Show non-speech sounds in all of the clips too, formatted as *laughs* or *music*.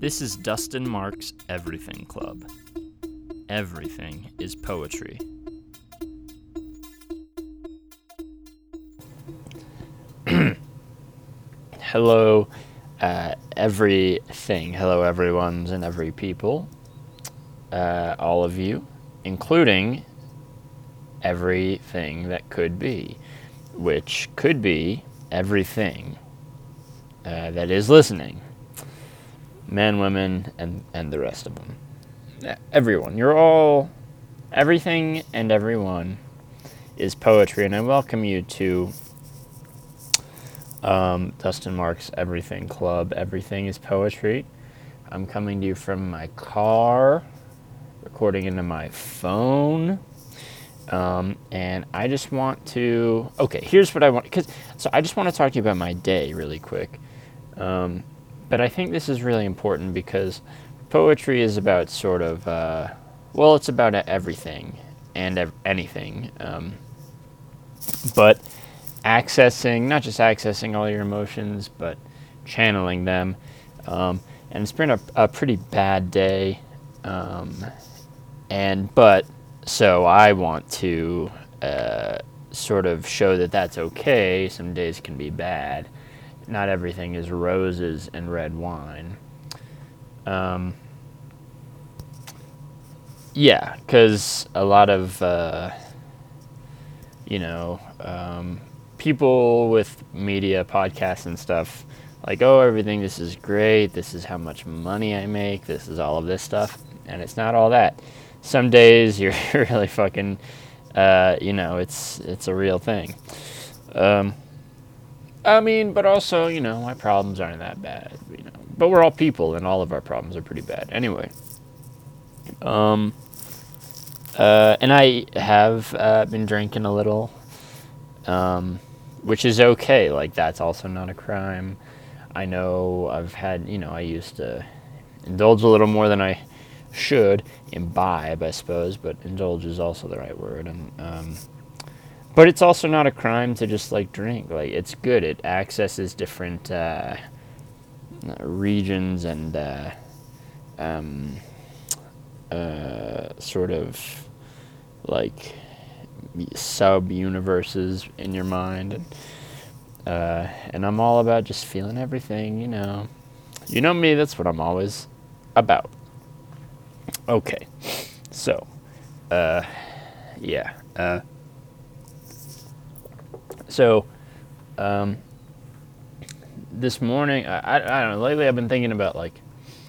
This is Dustin Marks Everything Club. Everything is poetry. *clears throat* Hello, uh, everything. Hello, everyone's and every people. Uh, all of you, including everything that could be, which could be everything uh, that is listening men, women, and, and the rest of them. Everyone. You're all. Everything and everyone is poetry, and I welcome you to um, Dustin Marks Everything Club. Everything is poetry. I'm coming to you from my car, recording into my phone. Um, and I just want to. Okay, here's what I want. Cause, so I just want to talk to you about my day really quick. Um, but I think this is really important because poetry is about sort of, uh, well, it's about everything and ev- anything. Um, but accessing, not just accessing all your emotions, but channeling them. Um, and it's been a, a pretty bad day. Um, and, but, so I want to uh, sort of show that that's okay. Some days can be bad not everything is roses and red wine. Um, yeah, because a lot of, uh, you know, um, people with media, podcasts, and stuff, like, oh, everything, this is great. This is how much money I make. This is all of this stuff. And it's not all that. Some days *laughs* you're really fucking, uh, you know, it's it's a real thing. Um, I mean, but also, you know, my problems aren't that bad, you know. But we're all people, and all of our problems are pretty bad. Anyway, um, uh, and I have uh, been drinking a little, um, which is okay. Like that's also not a crime. I know I've had, you know, I used to indulge a little more than I should, imbibe, I suppose, but indulge is also the right word, and um, but it's also not a crime to just like drink. Like it's good. It accesses different uh, regions and uh, um, uh, sort of like sub universes in your mind. And, uh, and I'm all about just feeling everything. You know, you know me. That's what I'm always about. Okay, so uh, yeah. Uh, so, um, this morning, I, I, don't know, lately I've been thinking about like,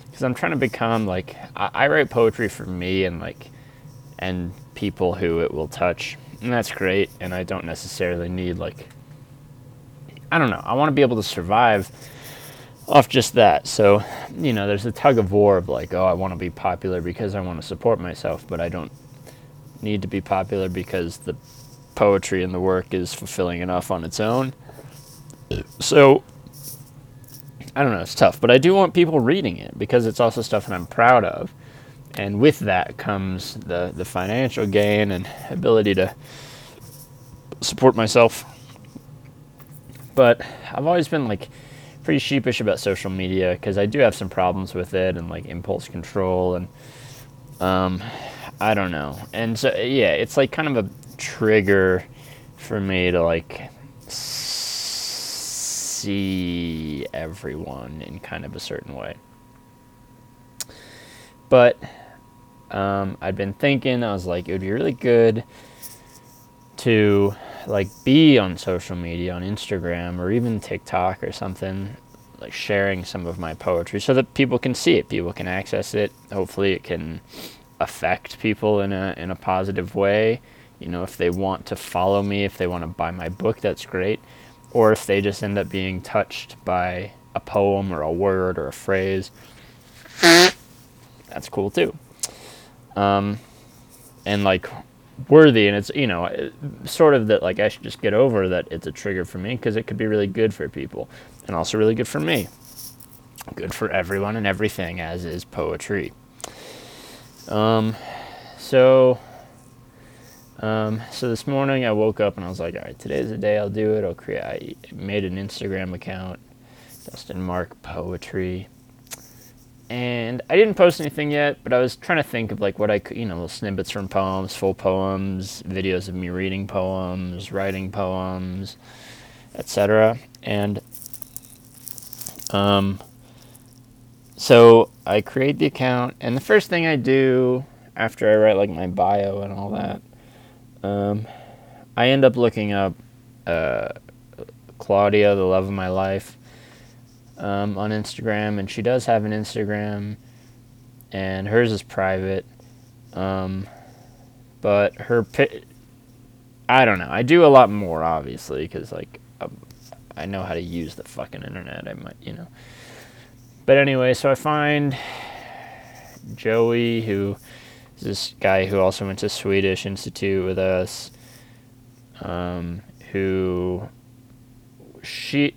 because I'm trying to become like, I, I write poetry for me and like, and people who it will touch. And that's great. And I don't necessarily need like, I don't know, I want to be able to survive off just that. So, you know, there's a tug of war of like, oh, I want to be popular because I want to support myself, but I don't need to be popular because the poetry and the work is fulfilling enough on its own. So I don't know, it's tough, but I do want people reading it because it's also stuff that I'm proud of. And with that comes the, the financial gain and ability to support myself. But I've always been like pretty sheepish about social media because I do have some problems with it and like impulse control and um, I don't know. And so yeah, it's like kind of a trigger for me to like see everyone in kind of a certain way. But um, I'd been thinking, I was like, it would be really good to like be on social media, on Instagram or even TikTok or something, like sharing some of my poetry so that people can see it, people can access it. Hopefully, it can affect people in a in a positive way you know, if they want to follow me, if they want to buy my book, that's great. Or if they just end up being touched by a poem or a word or a phrase, that's cool too. Um, and like worthy, and it's, you know, sort of that like I should just get over that it's a trigger for me because it could be really good for people and also really good for me. Good for everyone and everything, as is poetry. Um, so um, so this morning I woke up and I was like, all right, today's the day I'll do it. I'll create. I made an Instagram account, Dustin Mark Poetry, and I didn't post anything yet, but I was trying to think of like what I could, you know, little snippets from poems, full poems, videos of me reading poems, writing poems, etc. And um, so I create the account, and the first thing I do after I write like my bio and all that, um, I end up looking up uh, Claudia, the love of my life um, on Instagram, and she does have an Instagram, and hers is private. Um, but her, I don't know. I do a lot more, obviously, because like um, I know how to use the fucking internet. I might, you know. But anyway, so I find Joey, who this guy who also went to Swedish Institute with us, um, who she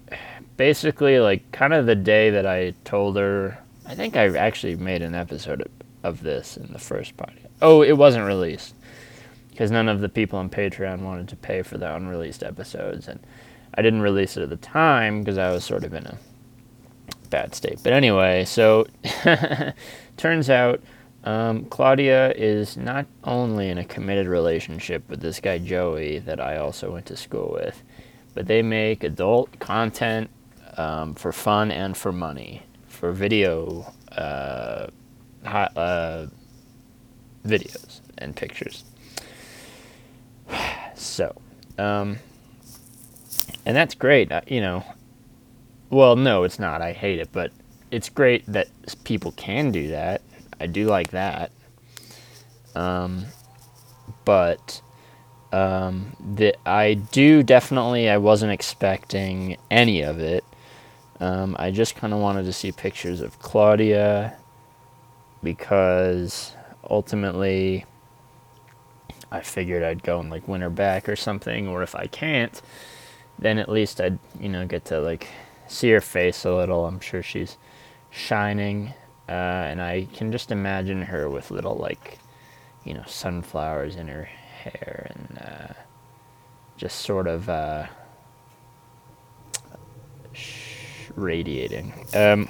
basically like kind of the day that I told her. I think I actually made an episode of, of this in the first podcast. Oh, it wasn't released because none of the people on Patreon wanted to pay for the unreleased episodes, and I didn't release it at the time because I was sort of in a bad state. But anyway, so *laughs* turns out um, Claudia is not only in a committed relationship with this guy Joey that I also went to school with, but they make adult content um, for fun and for money, for video, uh, uh, videos and pictures. *sighs* So, um, and that's great. Uh, you know, well, no, it's not. I hate it, but it's great that people can do that. I do like that. Um, but um, the, I do definitely. I wasn't expecting any of it. Um, I just kind of wanted to see pictures of Claudia because ultimately I figured I'd go and like win her back or something, or if I can't, then at least I'd you know get to like see her face a little. I'm sure she's shining, uh, and I can just imagine her with little like you know sunflowers in her hair and uh, just sort of. Uh, radiating. Um,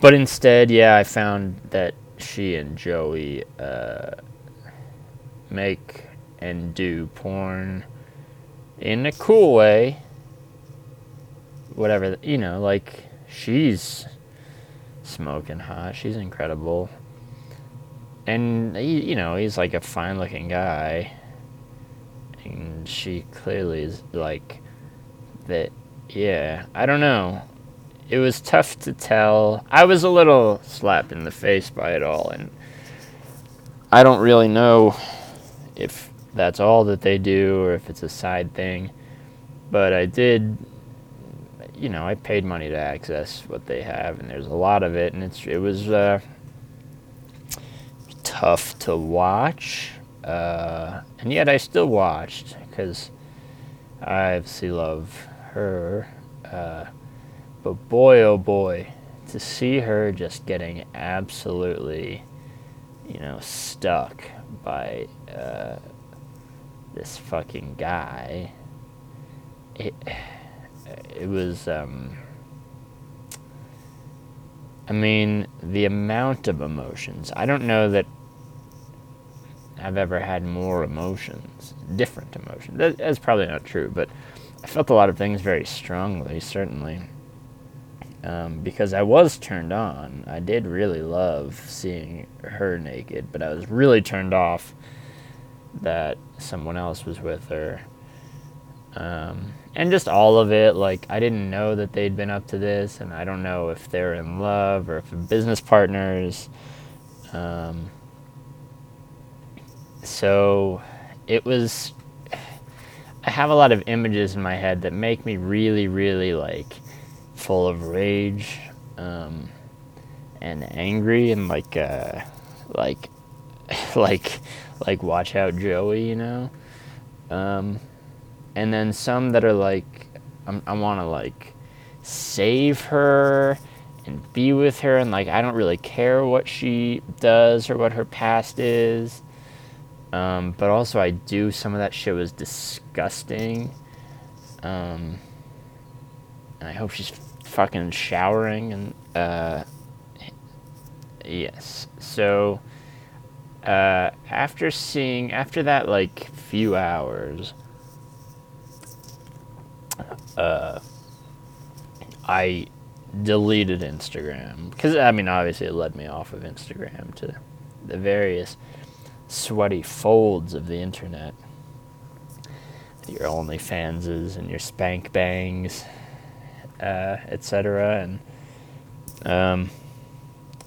but instead, yeah, I found that she and Joey uh, make and do porn in a cool way. Whatever, you know, like she's smoking hot. She's incredible. And, he, you know, he's like a fine looking guy. And she clearly is like that yeah, I don't know. It was tough to tell. I was a little slapped in the face by it all, and I don't really know if that's all that they do or if it's a side thing. But I did, you know, I paid money to access what they have, and there's a lot of it, and it's it was uh, tough to watch, uh, and yet I still watched because I obviously love her. Uh, but boy, oh boy, to see her just getting absolutely, you know, stuck by uh, this fucking guy. It, it was, um, I mean, the amount of emotions. I don't know that I've ever had more emotions, different emotions. That, that's probably not true, but I felt a lot of things very strongly, certainly. Um, because I was turned on. I did really love seeing her naked, but I was really turned off that someone else was with her. Um, and just all of it, like, I didn't know that they'd been up to this, and I don't know if they're in love or if they're business partners. Um, so it was I have a lot of images in my head that make me really, really like full of rage um, and angry and like uh, like *laughs* like like watch out Joey, you know. Um, and then some that are like I'm, I want to like save her and be with her and like I don't really care what she does or what her past is. Um, but also, I do some of that shit was disgusting. Um, and I hope she's fucking showering and Uh, yes. So uh, after seeing after that like few hours, uh, I deleted Instagram because I mean obviously it led me off of Instagram to the various sweaty folds of the internet. Your OnlyFanses and your Spank Bangs, uh, etc. And um,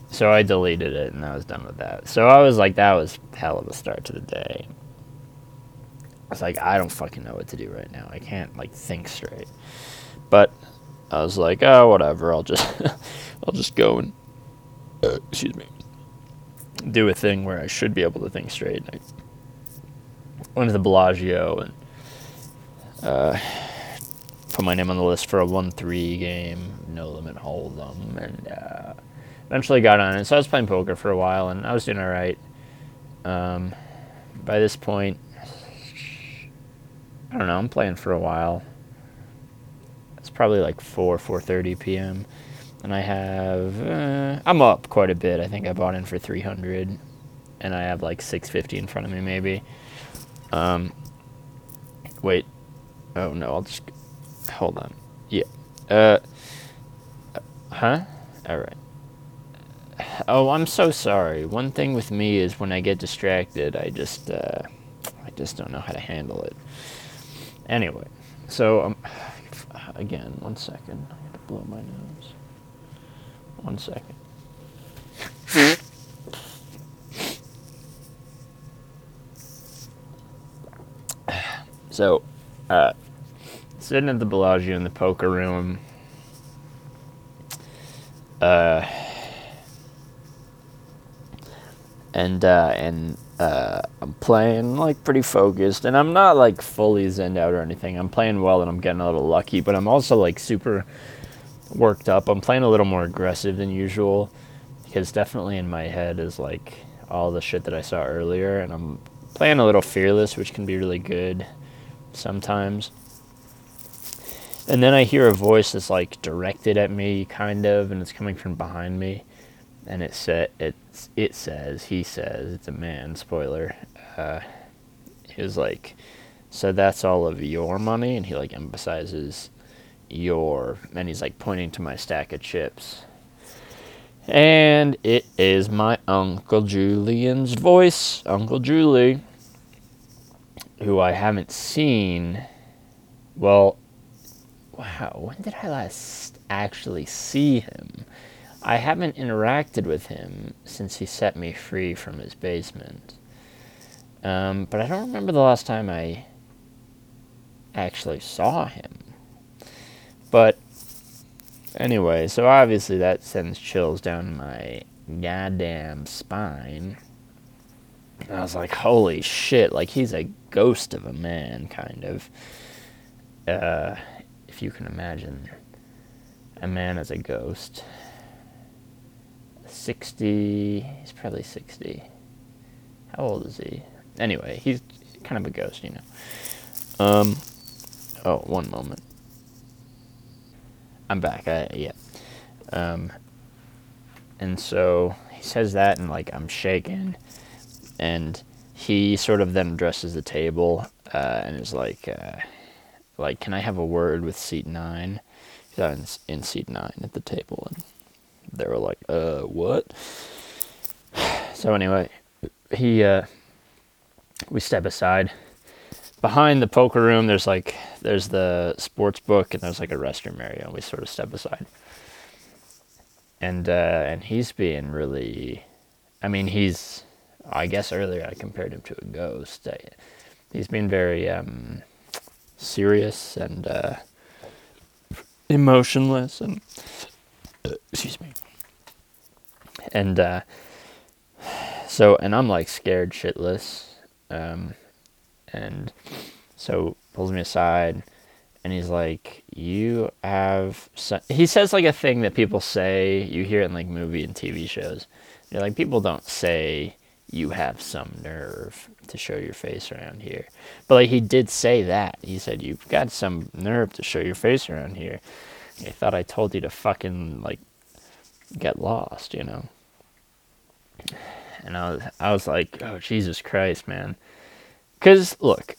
so I deleted it and I was done with that. So I was like, that was hell of a start to the day. Was like, I don't fucking know what to do right now. I can't like think straight. But I was like, oh, whatever. I'll just, *laughs* I'll just go and, uh, excuse me, do a thing where I should be able to think straight. And I went to the Bellagio and uh, put my name on the list for a one-three game, no limit hold'em, and uh, eventually got on it. So I was playing poker for a while, and I was doing all right. Um, by this point, I don't know. I'm playing for a while. It's probably like four, four thirty p.m. And I have uh, I'm up quite a bit. I think I bought in for three hundred, and I have like six fifty in front of me maybe. Um, wait. Oh no, I'll just hold on. Yeah. Uh. Huh? All right. Oh, I'm so sorry. One thing with me is when I get distracted, I just uh, I just don't know how to handle it. Anyway, so um, *sighs* again, one second. I got to blow my nose. One second. *sighs* so, uh, sitting at the Bellagio in the poker room. Uh, *sighs* and uh, and uh, I'm playing like pretty focused, and I'm not like fully zenned out or anything. I'm playing well, and I'm getting a little lucky, but I'm also like super worked up. I'm playing a little more aggressive than usual because definitely in my head is like all the shit that I saw earlier, and I'm playing a little fearless, which can be really good sometimes. And then I hear a voice that's like directed at me, kind of, and it's coming from behind me and it said it it says he says it's a man spoiler uh, he was like so that's all of your money? And he like emphasizes your and he's like pointing to my stack of chips. And it is my uncle julian's voice uncle julie who i haven't seen. Well wow when did i last actually see him I haven't interacted with him since he set me free from his basement. Um, but I don't remember the last time I actually saw him. But anyway, so obviously that sends chills down my goddamn spine. And I was like, holy shit, like he's a ghost of a man, kind of. Uh, if you can imagine a man as a ghost. 60. He's probably 60. How old is he? Anyway, he's kind of a ghost, you know. Um, oh, one moment. I'm back. I, yeah. Um, and so he says that, and like I'm shaking, and he sort of then addresses the table uh, and is like, uh, like, can I have a word with seat nine? He's in, in seat nine at the table, and they were like, uh, what? *sighs* So anyway, he, uh, we step aside. Behind the poker room, there's like, there's the sports book and there's like a restroom area, and we sort of step aside. And, uh, and he's being really, I mean, he's, I guess earlier I compared him to a ghost. I, he's been very, um, serious and, uh, emotionless and excuse me. And uh, so, and I'm like scared shitless. Um, and so pulls me aside and he's like, "You have." Some, he says like a thing that people say. You hear it in like movie and TV shows. You're like, people don't say you have some nerve to show your face around here. But like he did say that. He said you've got some nerve to show your face around here. I thought I told you to fucking like get lost, you know. And I was I was like, oh Jesus Christ, man. Cuz look,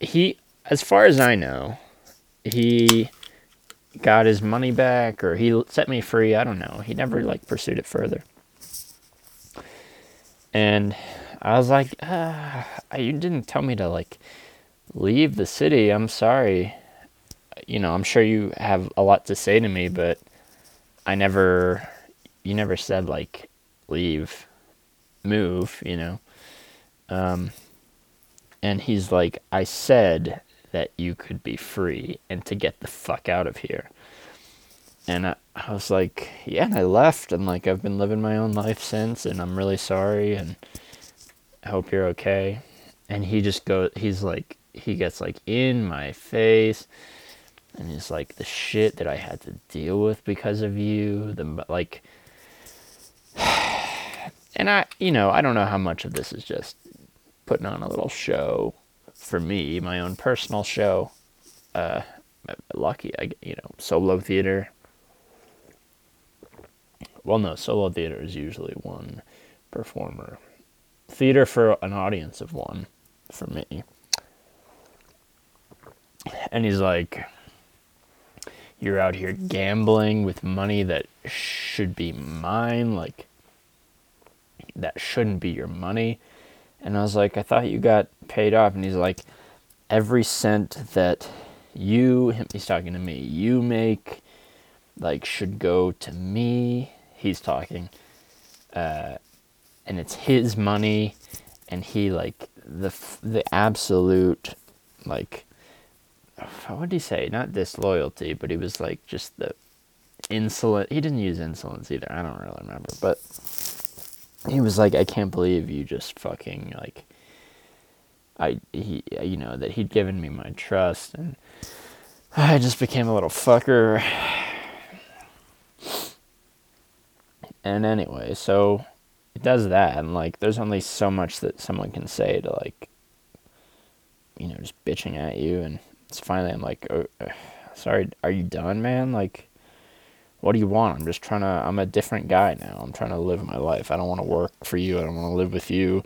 he as far as I know, he got his money back or he set me free, I don't know. He never like pursued it further. And I was like, ah, you didn't tell me to like leave the city. I'm sorry. You know, I'm sure you have a lot to say to me, but I never, you never said like leave, move, you know. Um, and he's like, I said that you could be free and to get the fuck out of here. And I, I was like, yeah, and I left, and like I've been living my own life since, and I'm really sorry, and I hope you're okay. And he just goes, he's like, he gets like in my face, and he's like, the shit that I had to deal with because of you, the like, *sighs* and I, you know, I don't know how much of this is just putting on a little show for me, my own personal show. Uh, lucky, I you know, solo theater well, no, solo theater is usually one performer. Theater for an audience of one, for me. And he's like, You're out here gambling with money that should be mine, like, that shouldn't be your money. And I was like, I thought you got paid off. And he's like, Every cent that you, he's talking to me, you make, like, should go to me he's talking, uh, and it's his money, and he like the the absolute like what did he say? Not disloyalty, but he was like just the insolent. He didn't use insolence either. I don't really remember, but he was like, I can't believe you just fucking like. I he you know that he'd given me my trust and I just became a little fucker And anyway, so it does that, and like, there's only so much that someone can say to like, you know, just bitching at you, and it's finally I'm like, oh, uh, sorry, are you done, man? Like, what do you want? I'm just trying to. I'm a different guy now. I'm trying to live my life. I don't want to work for you. I don't want to live with you.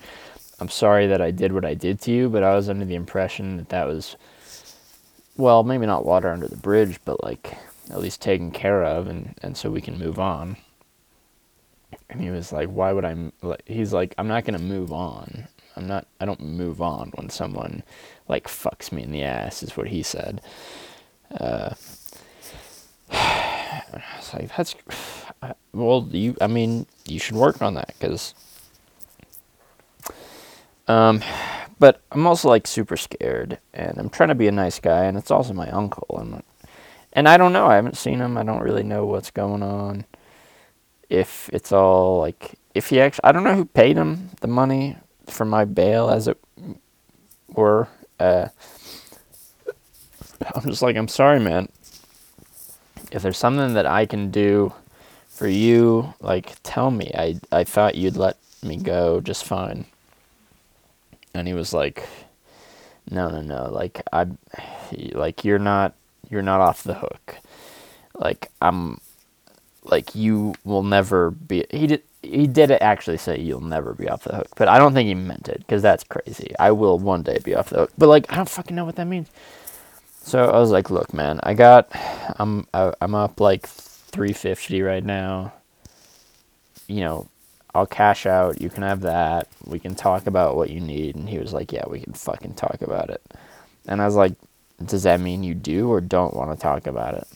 I'm sorry that I did what I did to you, but I was under the impression that that was, well, maybe not water under the bridge, but like at least taken care of, and and so we can move on and he was like, "Why would I?" He's like, "I'm not gonna move on. I'm not. I don't move on when someone like fucks me in the ass." Is what he said. Uh, *sighs* I was like, "That's *sighs* well, you. I mean, you should work on that because." Um, but I'm also like super scared, and I'm trying to be a nice guy, and it's also my uncle, and and I don't know. I haven't seen him. I don't really know what's going on if it's all like if he actually I don't know who paid him the money for my bail as it were. Uh, I'm just like I'm sorry, man. If there's something that I can do for you, like tell me. I I thought you'd let me go just fine. And he was like, "No, no, no. Like I, like you're not you're not off the hook. Like I'm like you will never be he did he did actually say you'll never be off the hook but i don't think he meant it because that's crazy. I will one day be off the hook but like i don't fucking know what that means. So i was like look man i got i'm I, i'm up like 350 right now. You know i'll cash out you can have that we can talk about what you need. And he was like yeah we can fucking talk about it. And i was like does that mean you do or don't want to talk about it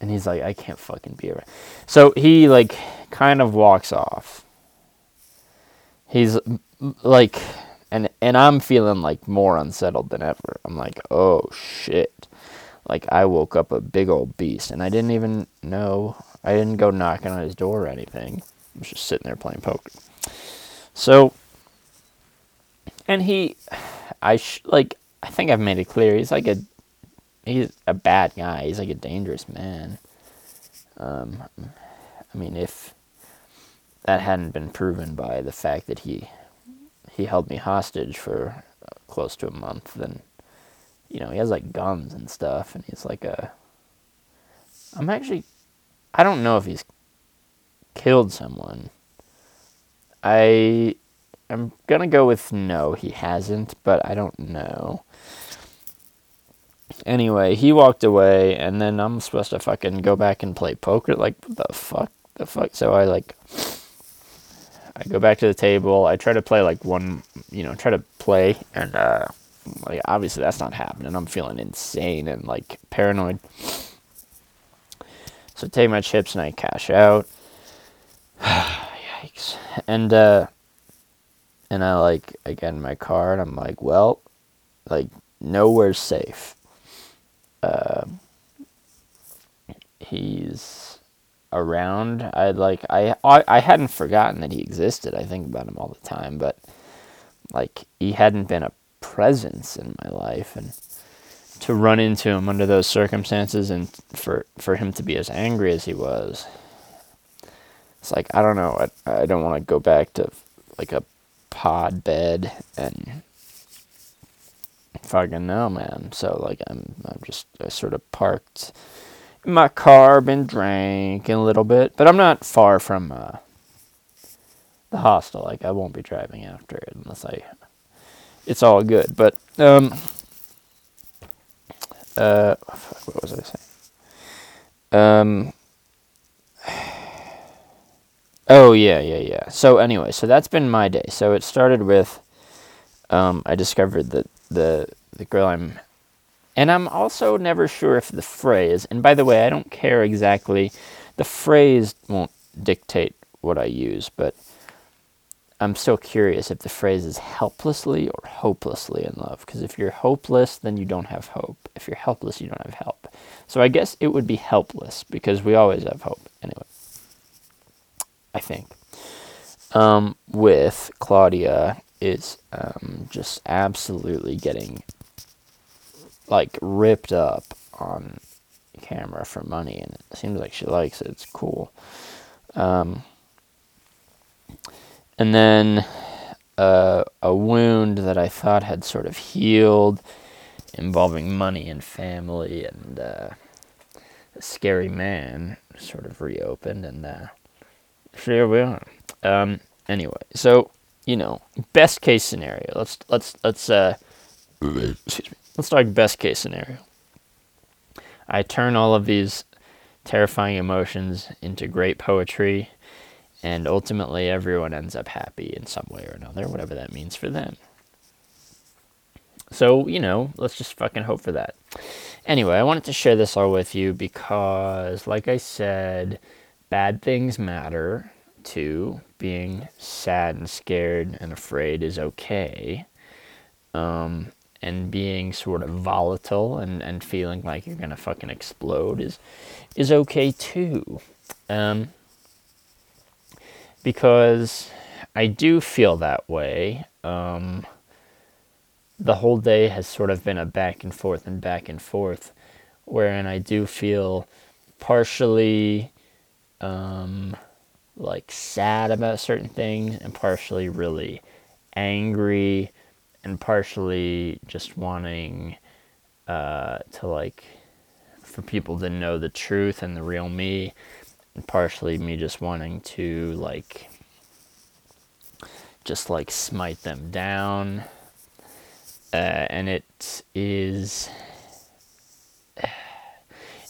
and he's like, I can't fucking be around. So he like kind of walks off. He's like, and and I'm feeling like more unsettled than ever. I'm like, oh shit. Like I woke up a big old beast, and I didn't even know. I didn't go knocking on his door or anything. I was just sitting there playing poker. So, and he, I sh- like. I think I've made it clear. He's like a he's a bad guy. He's like a dangerous man. Um, I mean, if that hadn't been proven by the fact that he he held me hostage for uh, close to a month, then you know he has like guns and stuff, and he's like a. I'm actually, I don't know if he's killed someone. I I'm gonna go with no, he hasn't, but I don't know. Anyway, he walked away, and then I'm supposed to fucking go back and play poker. Like, the fuck? The fuck? So I like, I go back to the table. I try to play like one, you know, try to play, and uh, like obviously that's not happening. I'm feeling insane and like paranoid. So I take my chips and I cash out. *sighs* Yikes. And uh and I like get in my car and I'm like, well, like nowhere's safe. Uh, he's around. I like I, I I hadn't forgotten that he existed. I think about him all the time, but like he hadn't been a presence in my life and to run into him under those circumstances and for for him to be as angry as he was it's like i don't know i, I don't want to go back to like a pod bed and fucking no man so like i'm i'm just i sort of parked in my car been drinking a little bit but i'm not far from uh, the hostel like i won't be driving after it unless i it's all good but um uh, what was I saying? Um. Oh yeah, yeah, yeah. So anyway, so that's been my day. So it started with, um, I discovered that the the girl I'm, and I'm also never sure if the phrase. And by the way, I don't care exactly. The phrase won't dictate what I use, but I'm still curious if the phrase is helplessly or hopelessly in love. Because if you're hopeless, then you don't have hope. If you're helpless, you don't have help. So I guess it would be helpless because we always have hope. Anyway, I think. Um, with Claudia is um, just absolutely getting like ripped up on camera for money, and it seems like she likes it. It's cool. Um, and then uh, a wound that I thought had sort of healed, involving money and family, and uh, a scary man sort of reopened, and uh, here we are. Um, anyway, so you know, best case scenario. Let's let's let's uh, excuse me. Let's talk best case scenario. I turn all of these terrifying emotions into great poetry and ultimately everyone ends up happy in some way or another, whatever that means for them. So, you know, let's just fucking hope for that. Anyway, I wanted to share this all with you because, like I said, bad things matter too. Being sad and scared and afraid is okay. Um, and being sort of volatile and, and feeling like you're gonna fucking explode is is okay too. Um, because I do feel that way. Um, the whole day has sort of been a back and forth and back and forth, wherein I do feel partially um, like sad about certain things and partially really angry and partially just wanting uh, to like for people to know the truth and the real me and partially me just wanting to like just like smite them down. Uh, and it is *sighs*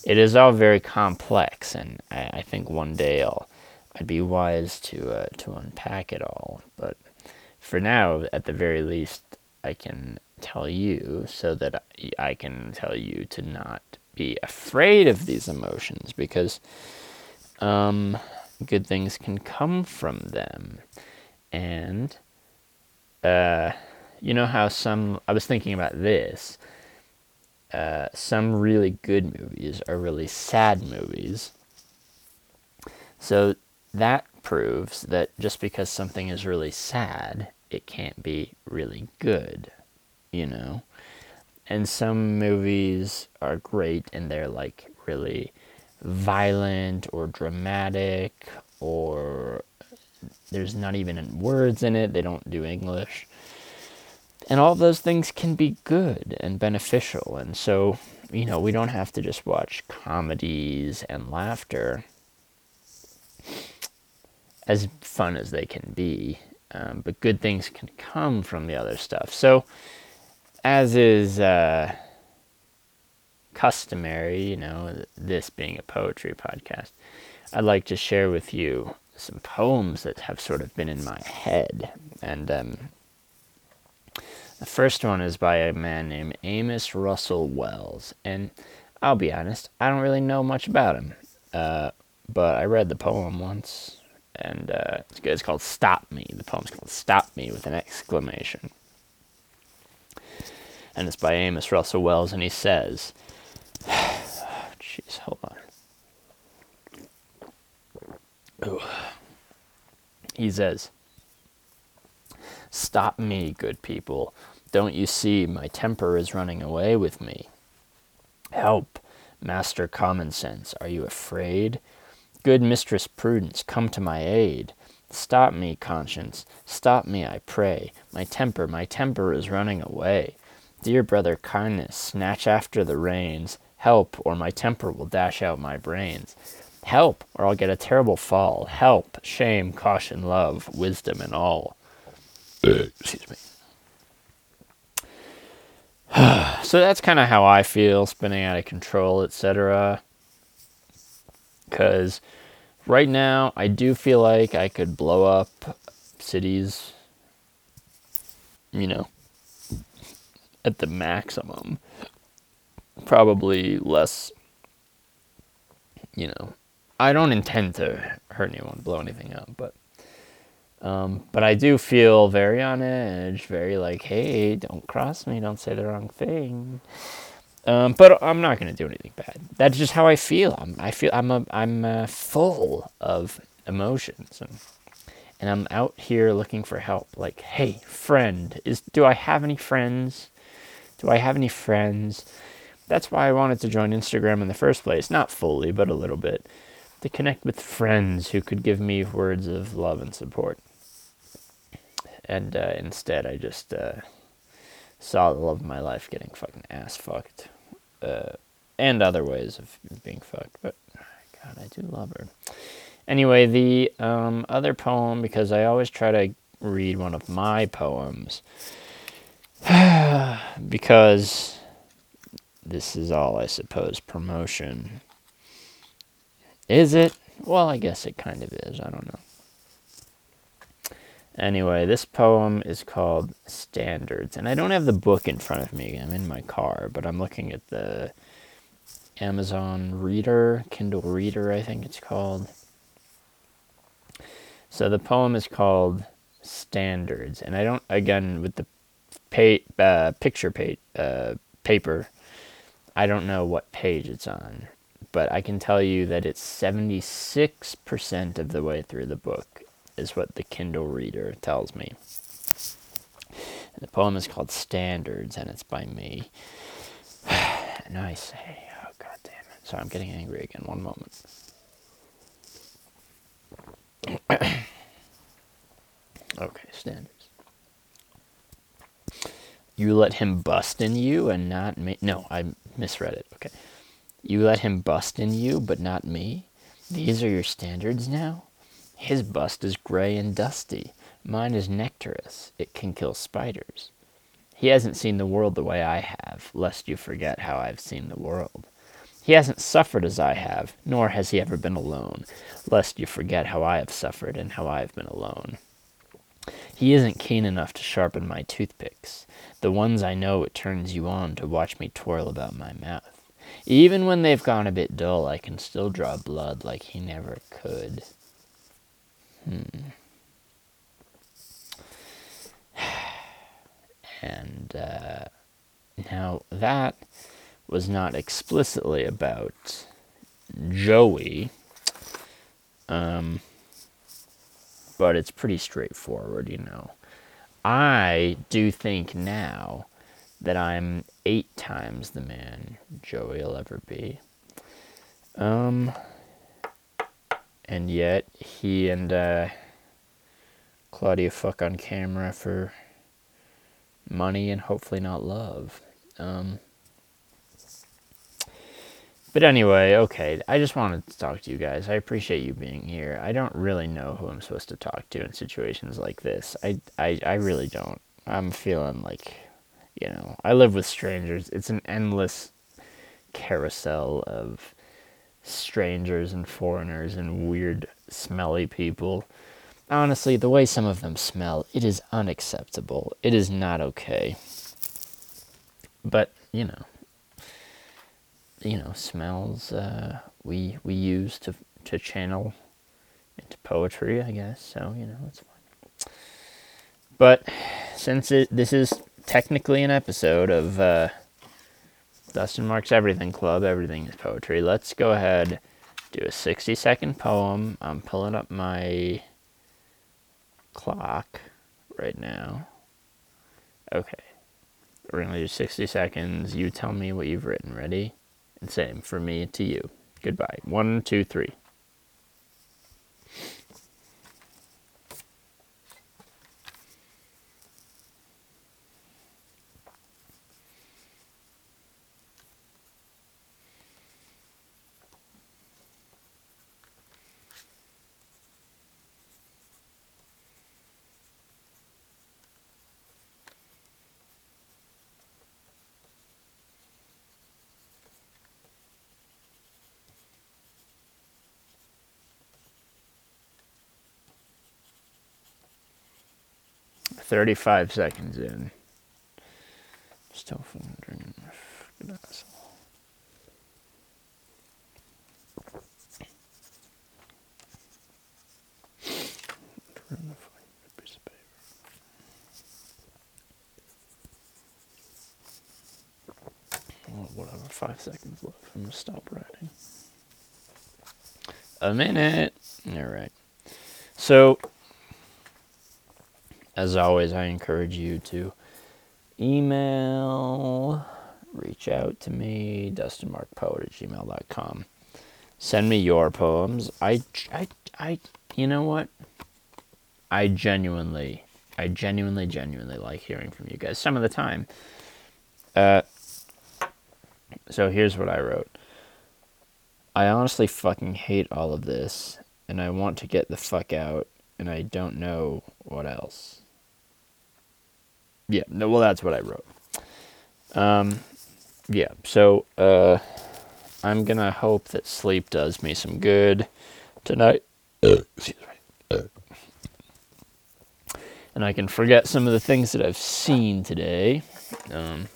it is all very complex and I, I think one day I'll I'd be wise to uh, to unpack it all. But for now at the very least I can tell you so that I, can tell you to not be afraid of these emotions because um, good things can come from them. And, uh, you know how some, I was thinking about this. Uh, some really good movies are really sad movies. So that proves that just because something is really sad, it can't be really good, you know? And some movies are great and they're like really violent or dramatic or there's not even words in it, they don't do English. And all those things can be good and beneficial. And so, you know, we don't have to just watch comedies and laughter. as fun as they can be. Um, but good things can come from the other stuff. So, as is uh, customary, you know, this being a poetry podcast, I'd like to share with you some poems that have sort of been in my head. And um, the first one is by a man named Amos Russell Wells. And I'll be honest, I don't really know much about him. Uh, but I read the poem once, and uh, it's, it's called Stop Me. The poem's called Stop Me with an exclamation. And it's by Amos Russell Wells, and he says, *sighs* Jeez, hold on. Ooh. He says, Stop me, good people. Don't you see my temper is running away with me? Help, Master Common Sense. Are you afraid? Good Mistress Prudence, come to my aid. Stop me, conscience. Stop me, I pray. My temper, my temper is running away. Dear brother kindness, snatch after the reins. Help, or my temper will dash out my brains. Help, or I'll get a terrible fall. Help, shame, caution, love, wisdom, and all. Excuse me. *sighs* so that's kind of how I feel, spinning out of control, etc. Because right now, I do feel like I could blow up cities, you know, at the maximum. Probably less, you know. I don't intend to hurt anyone, blow anything up, but um, but I do feel very on edge, very like, hey, don't cross me, don't say the wrong thing. Um, but I'm not gonna do anything bad. That's just how I feel. I'm, I feel I'm a, I'm uh, full of emotions, and and I'm out here looking for help. Like, hey, friend, is do I have any friends? Do I have any friends? That's why I wanted to join Instagram in the first place. Not fully, but a little bit. To connect with friends who could give me words of love and support and uh, instead I just uh, saw the love of my life getting fucking ass fucked, uh, and other ways of being fucked. But God, I do love her. Anyway, the um, other poem because I always try to read one of my poems *sighs* because this is all I suppose promotion. Is it? Well, I guess it kind of is. I don't know. Anyway, this poem is called Standards, and I don't have the book in front of me. I'm in my car, but I'm looking at the Amazon Reader, Kindle Reader, I think it's called. So the poem is called Standards, and I don't, again, with the pa- uh, picture pa- uh, paper, I don't know what page it's on, but I can tell you that it's 76% of the way through the book is what the Kindle reader tells me. And the poem is called Standards, and it's by me. *sighs* and I say, oh god damn it. Sorry, I'm getting angry again. One moment. *coughs* okay, standards. You let him bust in you and not me. No, I misread it. Okay. You let him bust in you, but not me. These are your standards now? His bust is gray and dusty. Mine is nectarous. It can kill spiders. He hasn't seen the world the way I have, lest you forget how I've seen the world. He hasn't suffered as I have, nor has he ever been alone, lest you forget how I have suffered and how I have been alone. He isn't keen enough to sharpen my toothpicks, the ones I know it turns you on to watch me twirl about my mouth. Even when they've gone a bit dull, I can still draw blood like he never could. Hmm. *sighs* And uh, now that was not explicitly about Joey, um, but it's pretty straightforward, you know. I do think now that I'm eight times the man Joey will ever be. Um, and yet he and uh, Claudia fuck on camera for money and hopefully not love. Um, but anyway, okay. I just wanted to talk to you guys. I appreciate you being here. I don't really know who I'm supposed to talk to in situations like this. I, I, I really don't. I'm feeling like, you know, I live with strangers. It's an endless carousel of strangers and foreigners and weird, smelly people. Honestly, the way some of them smell, it is unacceptable. It is not okay. But, you know, you know smells uh, we we use to to channel into poetry, I guess. So you know it's fine. But since it, this is technically an episode of uh, Dustin Marks Everything Club, everything is poetry. Let's go ahead do a 60 second poem. I'm pulling up my clock right now. Okay. We're going to do 60 seconds. You tell me what you've written. Ready? And same for me to you. Goodbye. One, two, three. Thirty-five seconds in. Still wondering. Oh, whatever, five seconds left. I'm gonna stop writing. A minute. All right. So, as always, I encourage you to email, reach out to me, dustinmarkpoet at gmail.com. Send me your poems. I, I, I, you know what? I genuinely, I genuinely, genuinely like hearing from you guys some of the time. Uh, so here's what I wrote. I honestly fucking hate all of this, and I want to get the fuck out, and I don't know what else. Yeah, no, well, that's what I wrote. Um, yeah, so uh, I'm gonna hope that sleep does me some good tonight. and I can forget some of the things that I've seen today. Um,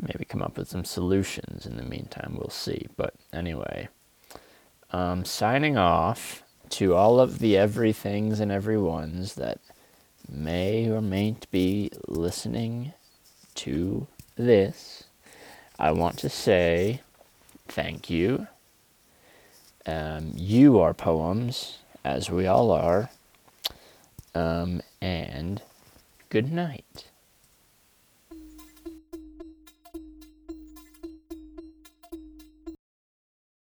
maybe come up with some solutions in the meantime. We'll see. But anyway, um, signing off to all of the everythings and everyones that may or mayn't be listening to this. I want to say thank you. Um, you are poems, as we all are. Um, and good night.